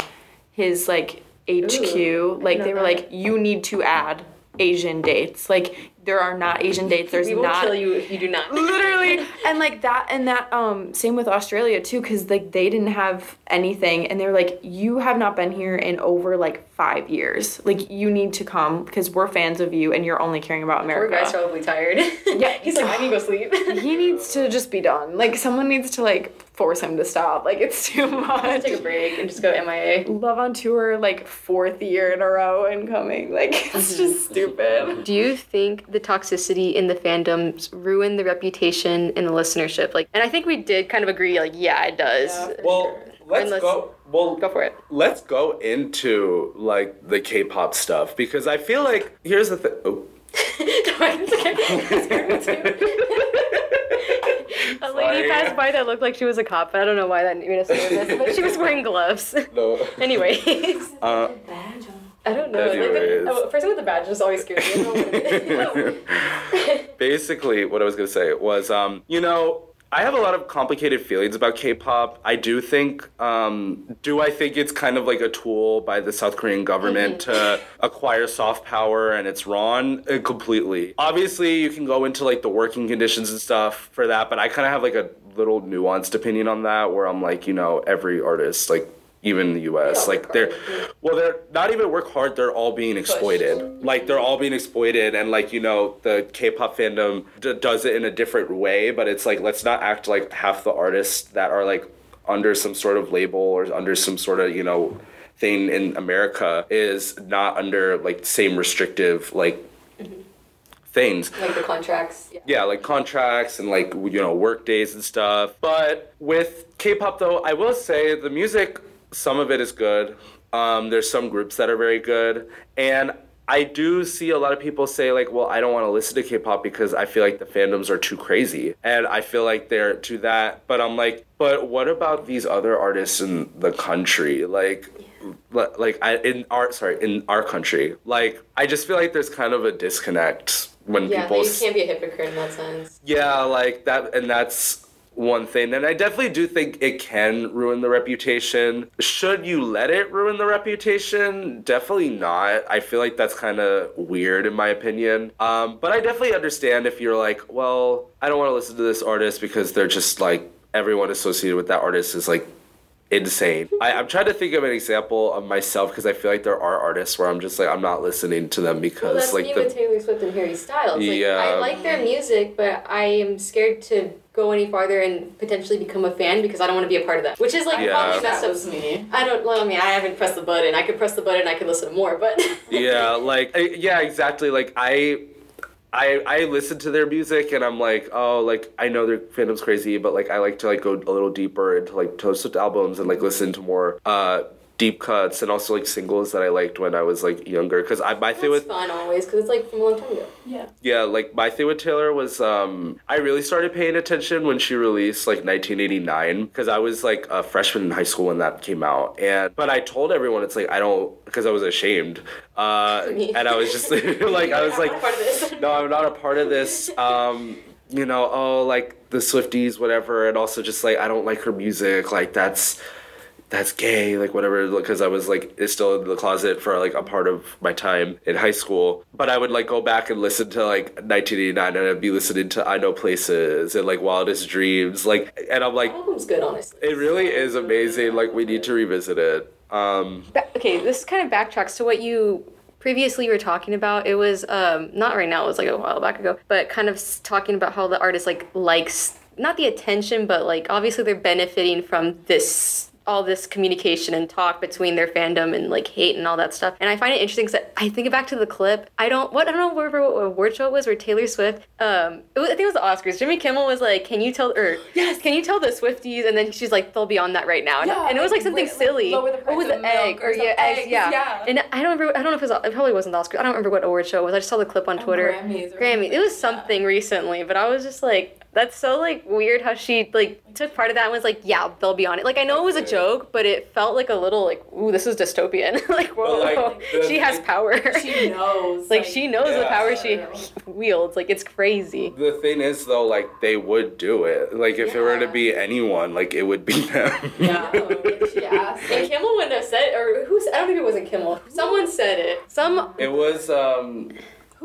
his like HQ. Ooh, like they were that. like, you need to add Asian dates. Like there are not Asian dates. There's we will not kill you if you do not. literally and like that and that um same with australia too because like they didn't have anything and they're like you have not been here in over like five years like you need to come because we're fans of you and you're only caring about America. Poor guy's probably tired. Yeah. he's like, I need to go sleep. he needs to just be done like someone needs to like force him to stop like it's too much Take a break and just go MIA. love on tour like fourth year in a row and coming like it's mm-hmm. just stupid Do you think the toxicity in the fandoms ruin the reputation and the listenership? Like, and I think we did kind of agree. Like, yeah, it does. Yeah. Well, let's Unless- go. Well, Go for it. let's go into like the K-pop stuff because I feel like here's the thing. Oh. A lady Sorry. passed by that looked like she was a cop. But I don't know why that made us nervous, but she was wearing gloves. No. Anyways, Uh, I don't know. Like, Anyways. the, a person with the badge just always scares me. I don't know what it is. basically what I was gonna say was, um, you know, I have a lot of complicated feelings about K-pop. I do think, um, do I think it's kind of like a tool by the South Korean government to acquire soft power, and it's wrong Uh, completely. Obviously, you can go into like the working conditions and stuff for that, but I kind of have like a little nuanced opinion on that, where I'm like, you know, every artist like. Even in the U.S., like they're, well, they're not even work hard. They're all being exploited. Like they're all being exploited, and like you know, the K-pop fandom d- does it in a different way. But it's like let's not act like half the artists that are like under some sort of label or under some sort of you know thing in America is not under like same restrictive like mm-hmm. things like the contracts. Yeah. yeah, like contracts and like you know work days and stuff. But with K-pop though, I will say the music, some of it is good. Um, there's some groups that are very good, and I do see a lot of people say like, well, I don't want to listen to K-pop because I feel like the fandoms are too crazy, and I feel like they're to that. But I'm like, but what about these other artists in the country, like? Like I, in our sorry in our country, like I just feel like there's kind of a disconnect when Yeah, people you can't be a hypocrite in that sense. yeah, like that, and that's one thing. And I definitely do think it can ruin the reputation. Should you let it ruin the reputation? Definitely not. I feel like that's kind of weird in my opinion. Um, but I definitely understand if you're like, well, I don't want to listen to this artist because they're just like everyone associated with that artist is like insane. I, I'm trying to think of an example of myself because I feel like there are artists where I'm just like I'm not listening to them because Well, that's like me the with Taylor Swift and Harry Styles. Like, Yeah. I like their music, but I am scared to go any farther and potentially become a fan because I don't want to be a part of that. Which is like Yeah. probably that messed was up. me I don't. Well, I mean, I haven't pressed the button. I could press the button. I could listen to more, but yeah like I- yeah exactly like i I, I listen to their music and I'm like, oh, like I know their fandom's crazy, but like I like to like go a little deeper into like Taylor Swift albums and like listen to more uh deep cuts and also like singles that I liked when I was like younger. Cause I my thing That's with fun always because it's like from a long time ago. yeah yeah, like my thing with Taylor was um I really started paying attention when she released like 1989 because I was like a freshman in high school when that came out and but I told everyone it's like I don't because I was ashamed uh and I was just like I was like part of this. no, I'm not a part of this. Um, you know, oh, like the Swifties, whatever, and also just like I don't like her music. Like that's that's gay, like whatever. Because I was like it's still in the closet for like a part of my time in high school. But I would like go back and listen to like 1989, and I'd be listening to I Know Places and like Wildest Dreams, like, and I'm like, That album's good, honestly. it really is amazing. Like we need to revisit it. Um, Ba- okay, this kind of backtracks to what you previously were talking about. It was um not right now. It was like a while back ago, but kind of talking about how the artist like likes not the attention, but like obviously they're benefiting from this all this communication and talk between their fandom and like hate and all that stuff. And I find it interesting because I think back to the clip. I don't what I don't know where, what award show it was where Taylor Swift. Um, it was, I think it was the Oscars. Jimmy Kimmel was like, "Can you tell or Yes. can you tell the Swifties?" And then she's like, "They'll be on that right now." And, Yeah, and it was like like, something like, silly. lower the What was it? Egg or or yeah, eggs. eggs, Yeah. yeah. And I don't remember. I don't know if it was. It probably wasn't the Oscars. I don't remember what award show it was. I just saw the clip on Twitter. Grammys or Grammy. It was something, yeah. something recently, but I was just like, that's so like weird how she like took part of that and was like, yeah, they'll be on it. Like I know it was a joke, but it felt like a little like, ooh, this is dystopian. like whoa, like, the- she has power. She knows. like she knows the power she wields. Like it's crazy. The thing is, though, like they would do it. Like if it were to be anyone, like it would be them. Yeah. she asked. And Kimmel wouldn't have said, or who's? I don't think it wasn't Kimmel. Someone said it. Some it was um,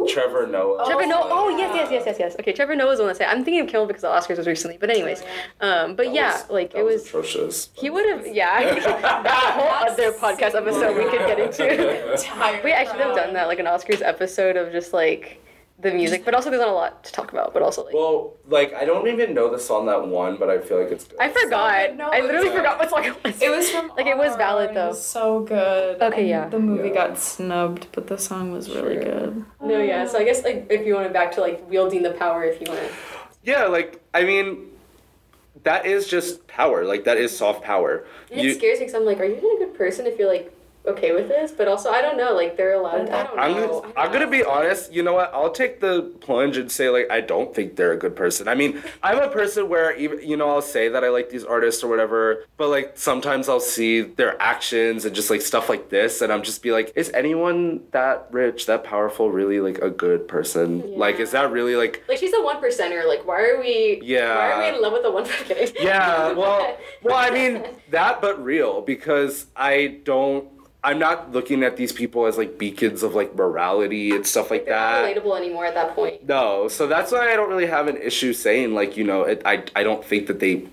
Trevor Noah. Trevor Noah. Oh yes, yes, yes, yes, yes. Okay, Trevor Noah was the one that said. I'm thinking of Kimmel because the Oscars was recently. But anyways, um, but That yeah, was- like that it was. atrocious. He would have, yeah. that whole other podcast episode we could get into. Tired We actually have done that, like an Oscars episode of just like the music, but also there's not a lot to talk about. But also like Well, like I don't even know the song that won, but I feel like it's good. I forgot. No, I literally it's- forgot what song it was. It was from Like, it was valid, though. It was so good. Okay, and yeah. The movie Yeah. got snubbed, but the song was really Sure. good. no, yeah. So I guess like if you want to back to like wielding the power, if you want to. Yeah, like I mean, that is just power. Like that is soft power. And it scares me because I'm like, are you even a good person if you're like okay with this? But also, I don't know. Like they're allowed. I don't I'm know. gonna, I'm gonna be honest. You know what? I'll take the plunge and say like I don't think they're a good person. I mean, I'm a person where even you know I'll say that I like these artists or whatever, but like sometimes I'll see their actions and just like stuff like this, and I'm just be like, is anyone that rich, that powerful, really like a good person? Like, is that really like? Like she's a one percenter. Like why are we? Yeah. Why are we in love with the one percenter? Yeah, well, well, I mean that, but real because I don't. I'm not looking at these people as like beacons of like morality and stuff like they're that. not relatable anymore at that point. No, so that's why I don't really have an issue saying like you know it, I I don't think that they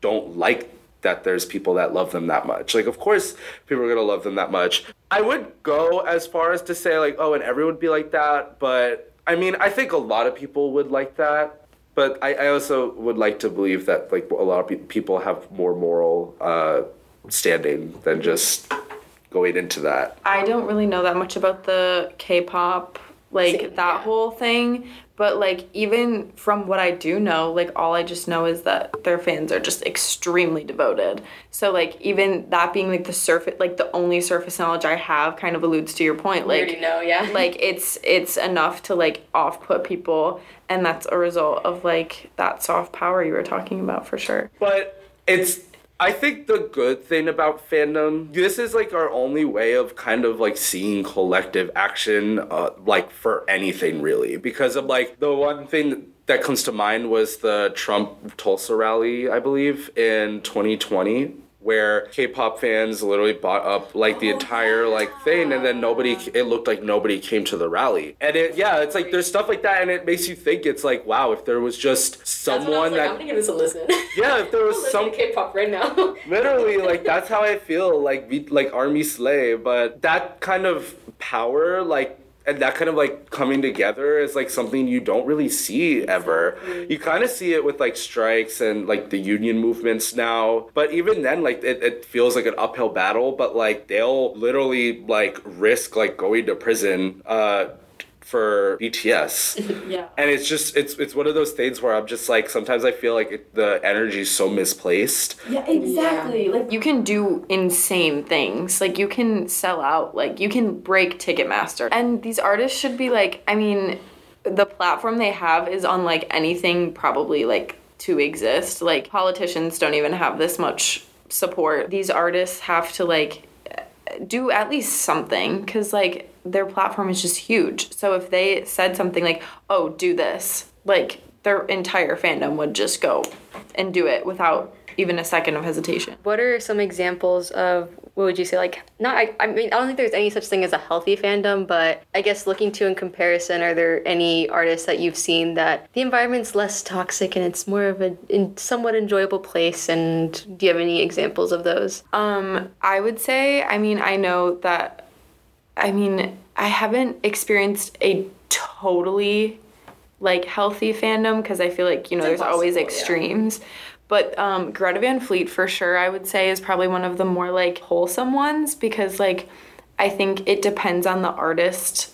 don't like that there's people that love them that much. Like of course people are gonna love them that much. I would go as far as to say like oh and everyone would be like that, but I mean I think a lot of people would like that. But I, I also would like to believe that like a lot of pe- people have more moral uh, standing than just going into that. I don't really know that much about the K-pop, like Scene, that yeah. whole thing. But like even from what I do know, like all I just know is that their fans are just extremely devoted. So like even that being like the surface, like the only surface knowledge I have, kind of alludes to your point. Like already know, yeah. like it's it's enough to like off put people, and that's a result of like that soft power you were talking about for sure. But it's I think the good thing about fandom, this is like our only way of kind of like seeing collective action, uh, like for anything really. Because of like the one thing that comes to mind was the Trump Tulsa rally, I believe, in 2020. Where K-pop fans literally bought up like the oh, entire like thing, and then nobody. It looked like nobody came to the rally, and it yeah, it's like there's stuff like that, and it makes you think it's like wow, if there was just That's when I was someone like, that I'm gonna give this a listen. yeah, if there was some K-pop right now. literally like that's how I feel like like army slay, but that kind of power like and that kind of like coming together is like something you don't really see ever. You kind of see it with like strikes and like the union movements now, but even then like it, it feels like an uphill battle, but like they'll literally like risk like going to prison uh for BTS. Yeah. and it's just it's it's one of those things where I'm just like sometimes I feel like it, the energy is so misplaced. Yeah, exactly. Like you can do insane things. Like you can sell out. Like you can break Ticketmaster. And these artists should be like, I mean, the platform they have is unlike anything probably like to exist. Like politicians don't even have this much support. These artists have to like do at least something because like their platform is just huge. So if they said something like oh do this like their entire fandom would just go and do it without even a second of hesitation. What are some examples of what would you say like not I, I mean i don't think there's any such thing as a healthy fandom but i guess looking to in comparison are there any artists that you've seen that the environment's less toxic and it's more of a in, somewhat enjoyable place? And do you have any examples of those? Um i would say i mean i know that i mean i haven't experienced a totally like healthy fandom because i feel like you know It's there's always impossible, yeah. extremes But um, Greta Van Fleet, for sure, I would say, is probably one of the more like wholesome ones because, like, I think it depends on the artist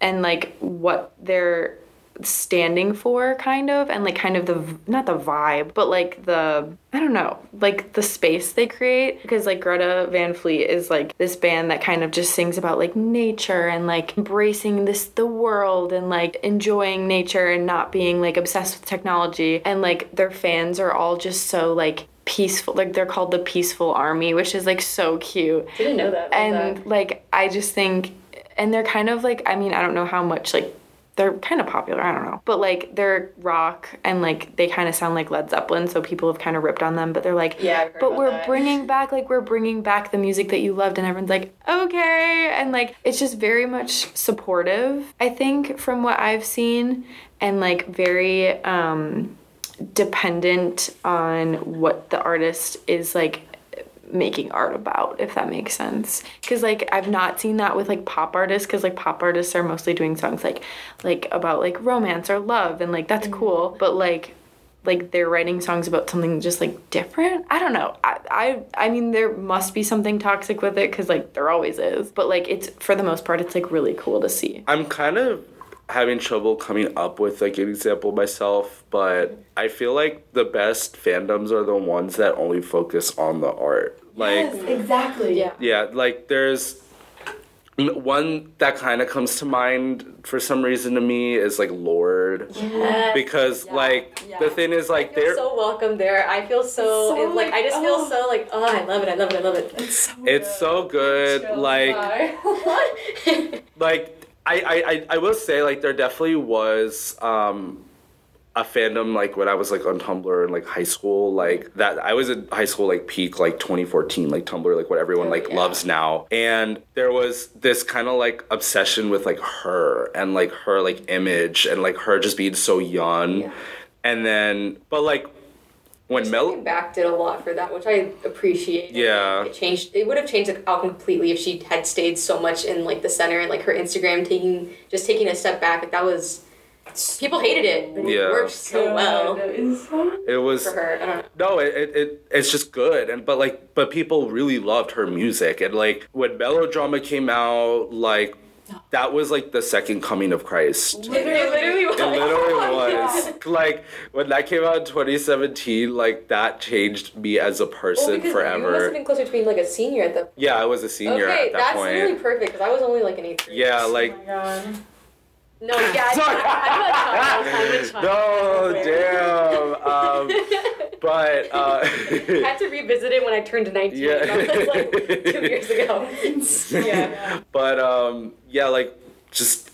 and like what they're standing for kind of and like kind of the not the vibe but like the i don't know like the space they create because like greta van fleet is like this band that kind of just sings about like nature and like embracing this the world and like enjoying nature and not being like obsessed with technology and like their fans are all just so like peaceful like they're called the peaceful army which is like so cute Didn't know that. And that. like I just think and they're kind of like I mean I don't know how much like they're kind of popular I don't know but like they're rock and like they kind of sound like Led Zeppelin so people have kind of ripped on them but they're like Yeah, but we're that. bringing back like we're bringing back the music that you loved and everyone's like okay and like it's just very much supportive I think from what I've seen and like very um dependent on what the artist is like making art about if that makes sense. Because like i've not seen that with like pop artists because like pop artists are mostly doing songs like like about like romance or love and like that's mm-hmm. cool but like like they're writing songs about something just like different? I don't know. I i, I mean there must be something toxic with it because like there always is but like it's for the most part it's like really cool to see. I'm kind of having trouble coming up with like an example myself, but I feel like the best fandoms are the ones that only focus on the art. Like exactly Yeah. yeah, like there's one that kind of comes to mind for some reason to me is like Lorde Yes. because Yeah. like Yeah. the thing is I like feel they're so welcome there. I feel so, So, it- like I just like, feel oh. so like oh I love it I love it I love it. it's so good like like I, I, I, I will say like there definitely was um a fandom like when I was like on Tumblr in like high school like that I was in high school like peak like 2014 like Tumblr like what everyone like yeah. loves now and there was this kind of like obsession with like her and like her like image and like her just being so young Yeah. and then but like when Mel back did a lot for that, which I appreciate. Yeah. it changed. It would have changed it out completely if she had stayed so much in like the center and like her Instagram taking just taking a step back. Like that was people hated it, but Yeah. it worked so well it was for her. I don't know. No, it, it, it it's just good and but like but people really loved her music and like when melodrama came out like that was like the second coming of Christ. It Literally, literally was. literally was. Like when that came out in 2017, like that changed me as a Well, person because you must have been closer to being like a senior at the. Yeah, I was a senior okay, at that that's point. really perfect because I was only like an eighth. grade. yeah, like No, yeah, I, I'm a child. I'm a no, damn. Um, but uh, I had to revisit it when I turned 19. Yeah. That like two years ago. yeah but um yeah like just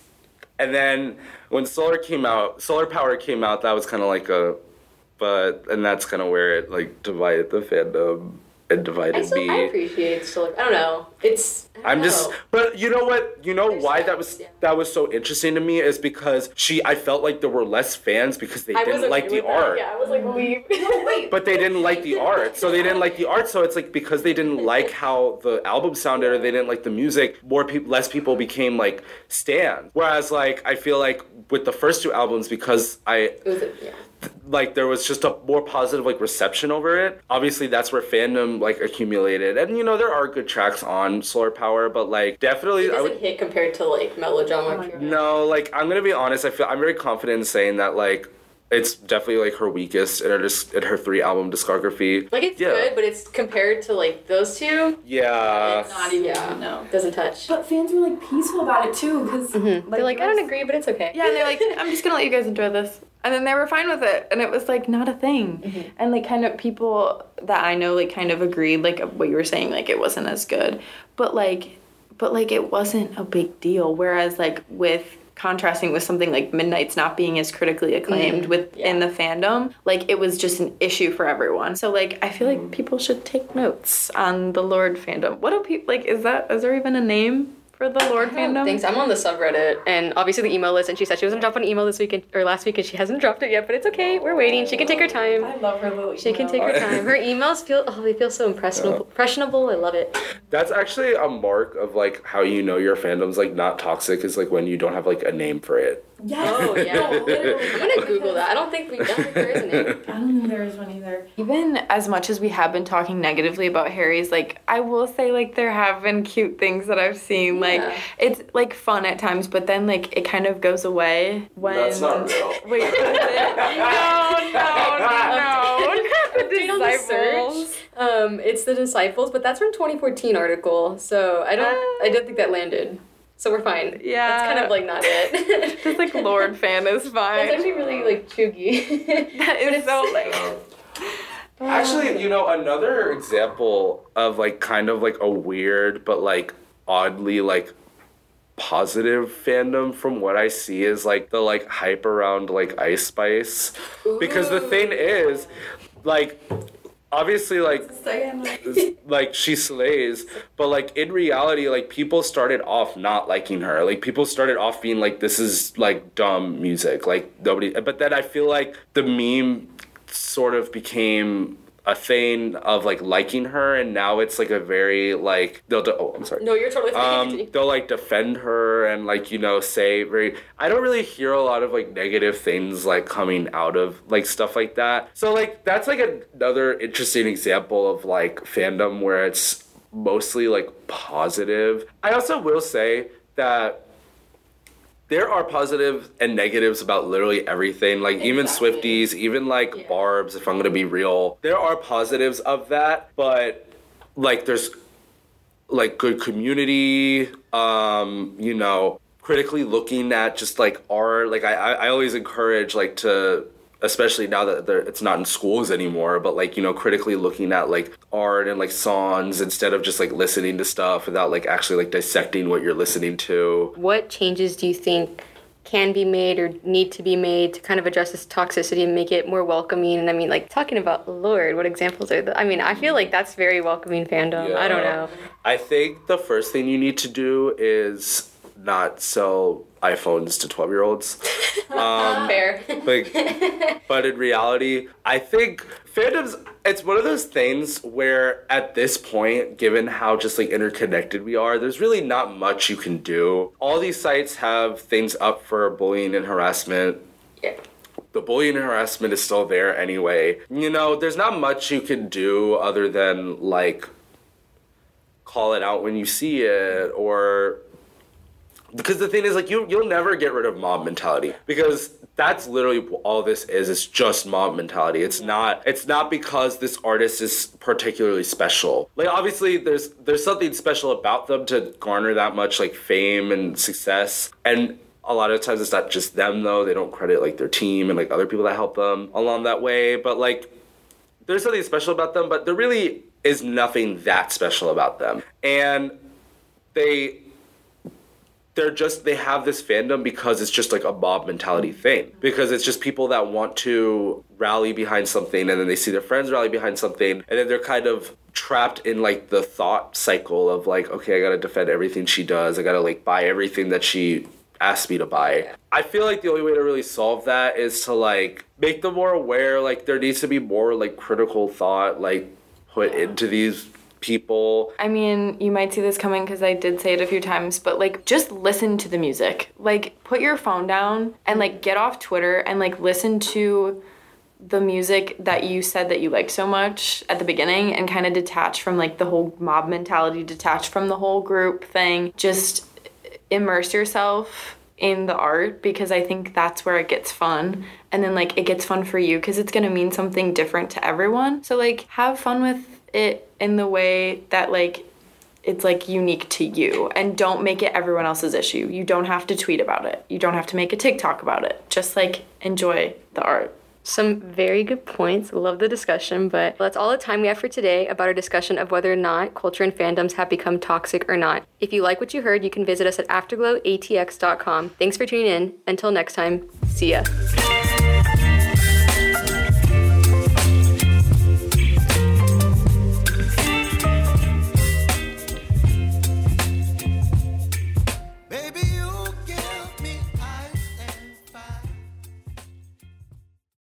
and then when solar came out solar power came out that was kind of like a but and that's kind of where it like divided the fandom and I divided still I me appreciate still. I don't know. It's. I don't I'm just, but you know what? You know There's why that, that was yeah. that was so interesting to me is because she. I felt like there were less fans because they I didn't okay like the that. art. Yeah, I was like, mm-hmm. leave. wait But they didn't like the art, so they didn't like the art. So it's like because they didn't like how the album sounded, or they didn't like the music. More people, less people became like stan. Whereas like I feel like with the first two albums, because I It was a, yeah. Like there was just a more positive like reception over it. Obviously, that's where fandom like accumulated, and you know there are good tracks on Solar Power, but like definitely It I doesn't would. hit compared to like melodrama. Oh pure. No, like I'm gonna be honest. I feel I'm very confident in saying that like it's definitely like her weakest in her dis- in her three album discography. Like it's Yeah. good, but it's compared to like those two. Yeah. It's not even. yeah, no. Doesn't touch. But fans were like peaceful about it too, because mm-hmm. They're like, I don't agree, but it's okay. Yeah, and they're like, I'm just gonna let you guys enjoy this. And then they were fine with it. And it was like not a thing. Mm-hmm. And like kind of people that I know like kind of agreed, like what you were saying, like it wasn't as good. But like but like it wasn't a big deal. Whereas like with contrasting with something like Midnights not being as critically acclaimed mm-hmm. within the fandom, like it was just an issue for everyone. So like I feel like mm-hmm. people should take notes on the Lorde fandom. What do people like is that is there even a name for the Lorde fandom? Thanks. I'm on the subreddit and obviously the email list. And she said she was gonna drop an email this weekend or last week, and she hasn't dropped it yet. But it's okay. We're waiting. She can take her time. I love her little She can take her time. Her emails feel oh they feel so impressionable. Impressionable. I love it. That's actually a mark of like how you know your fandom's like not toxic is like when you don't have like a name for it. Yes. Oh yeah. No, literally. I'm gonna Google that. I don't think we. I don't think there is any. I don't think there is one either. Even as much as we have been talking negatively about Harry's, like I will say, like there have been cute things that I've seen. Like Yeah. it's like fun at times, but then like it kind of goes away when. That's not real. Wait, is it? no, no, no, no. Update on the search. Um, it's the disciples, but that's from 2014 article. So I don't. I don't think that landed. So we're fine. Yeah. That's kind of like not it. Just like Lorde fan is fine. It's actually really like chuggy. That is so like. Actually, you know, another example of like kind of like a weird but like oddly like positive fandom from what I see is like the like hype around like Ice Spice. Because the thing is, like obviously like like she slays but like in reality like people started off not liking her. Like people started off being like this is like dumb music. Like nobody but then i feel like the meme sort of became a thing of like liking her and now it's like a very like they'll de- oh i'm sorry. No, you're totally fine. um, they'll like defend her and like you know say very i don't really hear a lot of like negative things like coming out of like stuff like that. So like that's like another interesting example of like fandom where it's mostly like positive. I also will say that there are positives and negatives about literally everything. Like even Exactly. Swifties, even like Yeah. Barb's, if I'm gonna be real. There are positives of that, but like there's like good community, um, you know, critically looking at just like art. Like I, I always encourage like to especially now that they're, it's not in schools anymore, but like, you know, critically looking at like art and like songs instead of just like listening to stuff without like actually like dissecting what you're listening to. what changes do you think can be made or need to be made to kind of address this toxicity and make it more welcoming? And I mean, like talking about Lorde, what examples are? I mean, I feel like that's very welcoming fandom. I don't know. I think the first thing you need to do is not sell iPhones to 12 year olds. Um, Fair. like, but in reality, I think fandoms, it's one of those things where at this point, given how just like interconnected we are, there's really not much you can do. All these sites have things up for bullying and harassment yeah. the bullying and harassment is still there anyway. You know, there's not much you can do other than like call it out when you see it or because the thing is like you you'll never get rid of mob mentality. Because that's literally all this is it's just mob mentality. It's not it's not because this artist is particularly special. Like obviously there's there's something special about them to garner that much like fame and success. And a lot of times it's not just them though. They don't credit like their team and like other people that help them along that way. But like there's something special about them but there really is nothing that special about them. And they they're just they have this fandom because it's just like a mob mentality thing. Because it's just people that want to rally behind something and then they see their friends rally behind something and then they're kind of trapped in like the thought cycle of like okay i gotta defend everything she does. I gotta like buy everything that she asked me to buy. I feel like the only way to really solve that is to like make them more aware like there needs to be more like critical thought like put into these people I mean, you might see this coming because I did say it a few times, but like just listen to the music. Like put your phone down and like get off Twitter and like listen to the music that you said that you liked so much at the beginning and kind of detach from like the whole mob mentality, detach from the whole group thing. Just immerse yourself in the art because I think that's where it gets fun. And then like it gets fun for you because it's going to mean something different to everyone. So like have fun with it in the way that like it's like unique to you and don't make it everyone else's issue. You don't have to tweet about it. You don't have to make a TikTok about it. Just like enjoy the art. Some very good points. Love the discussion, but that's all the time we have for today about our discussion of whether or not culture and fandoms have become toxic or not. If you like what you heard, you can visit us at afterglowatx.com. Thanks for tuning in. Until next time, see ya.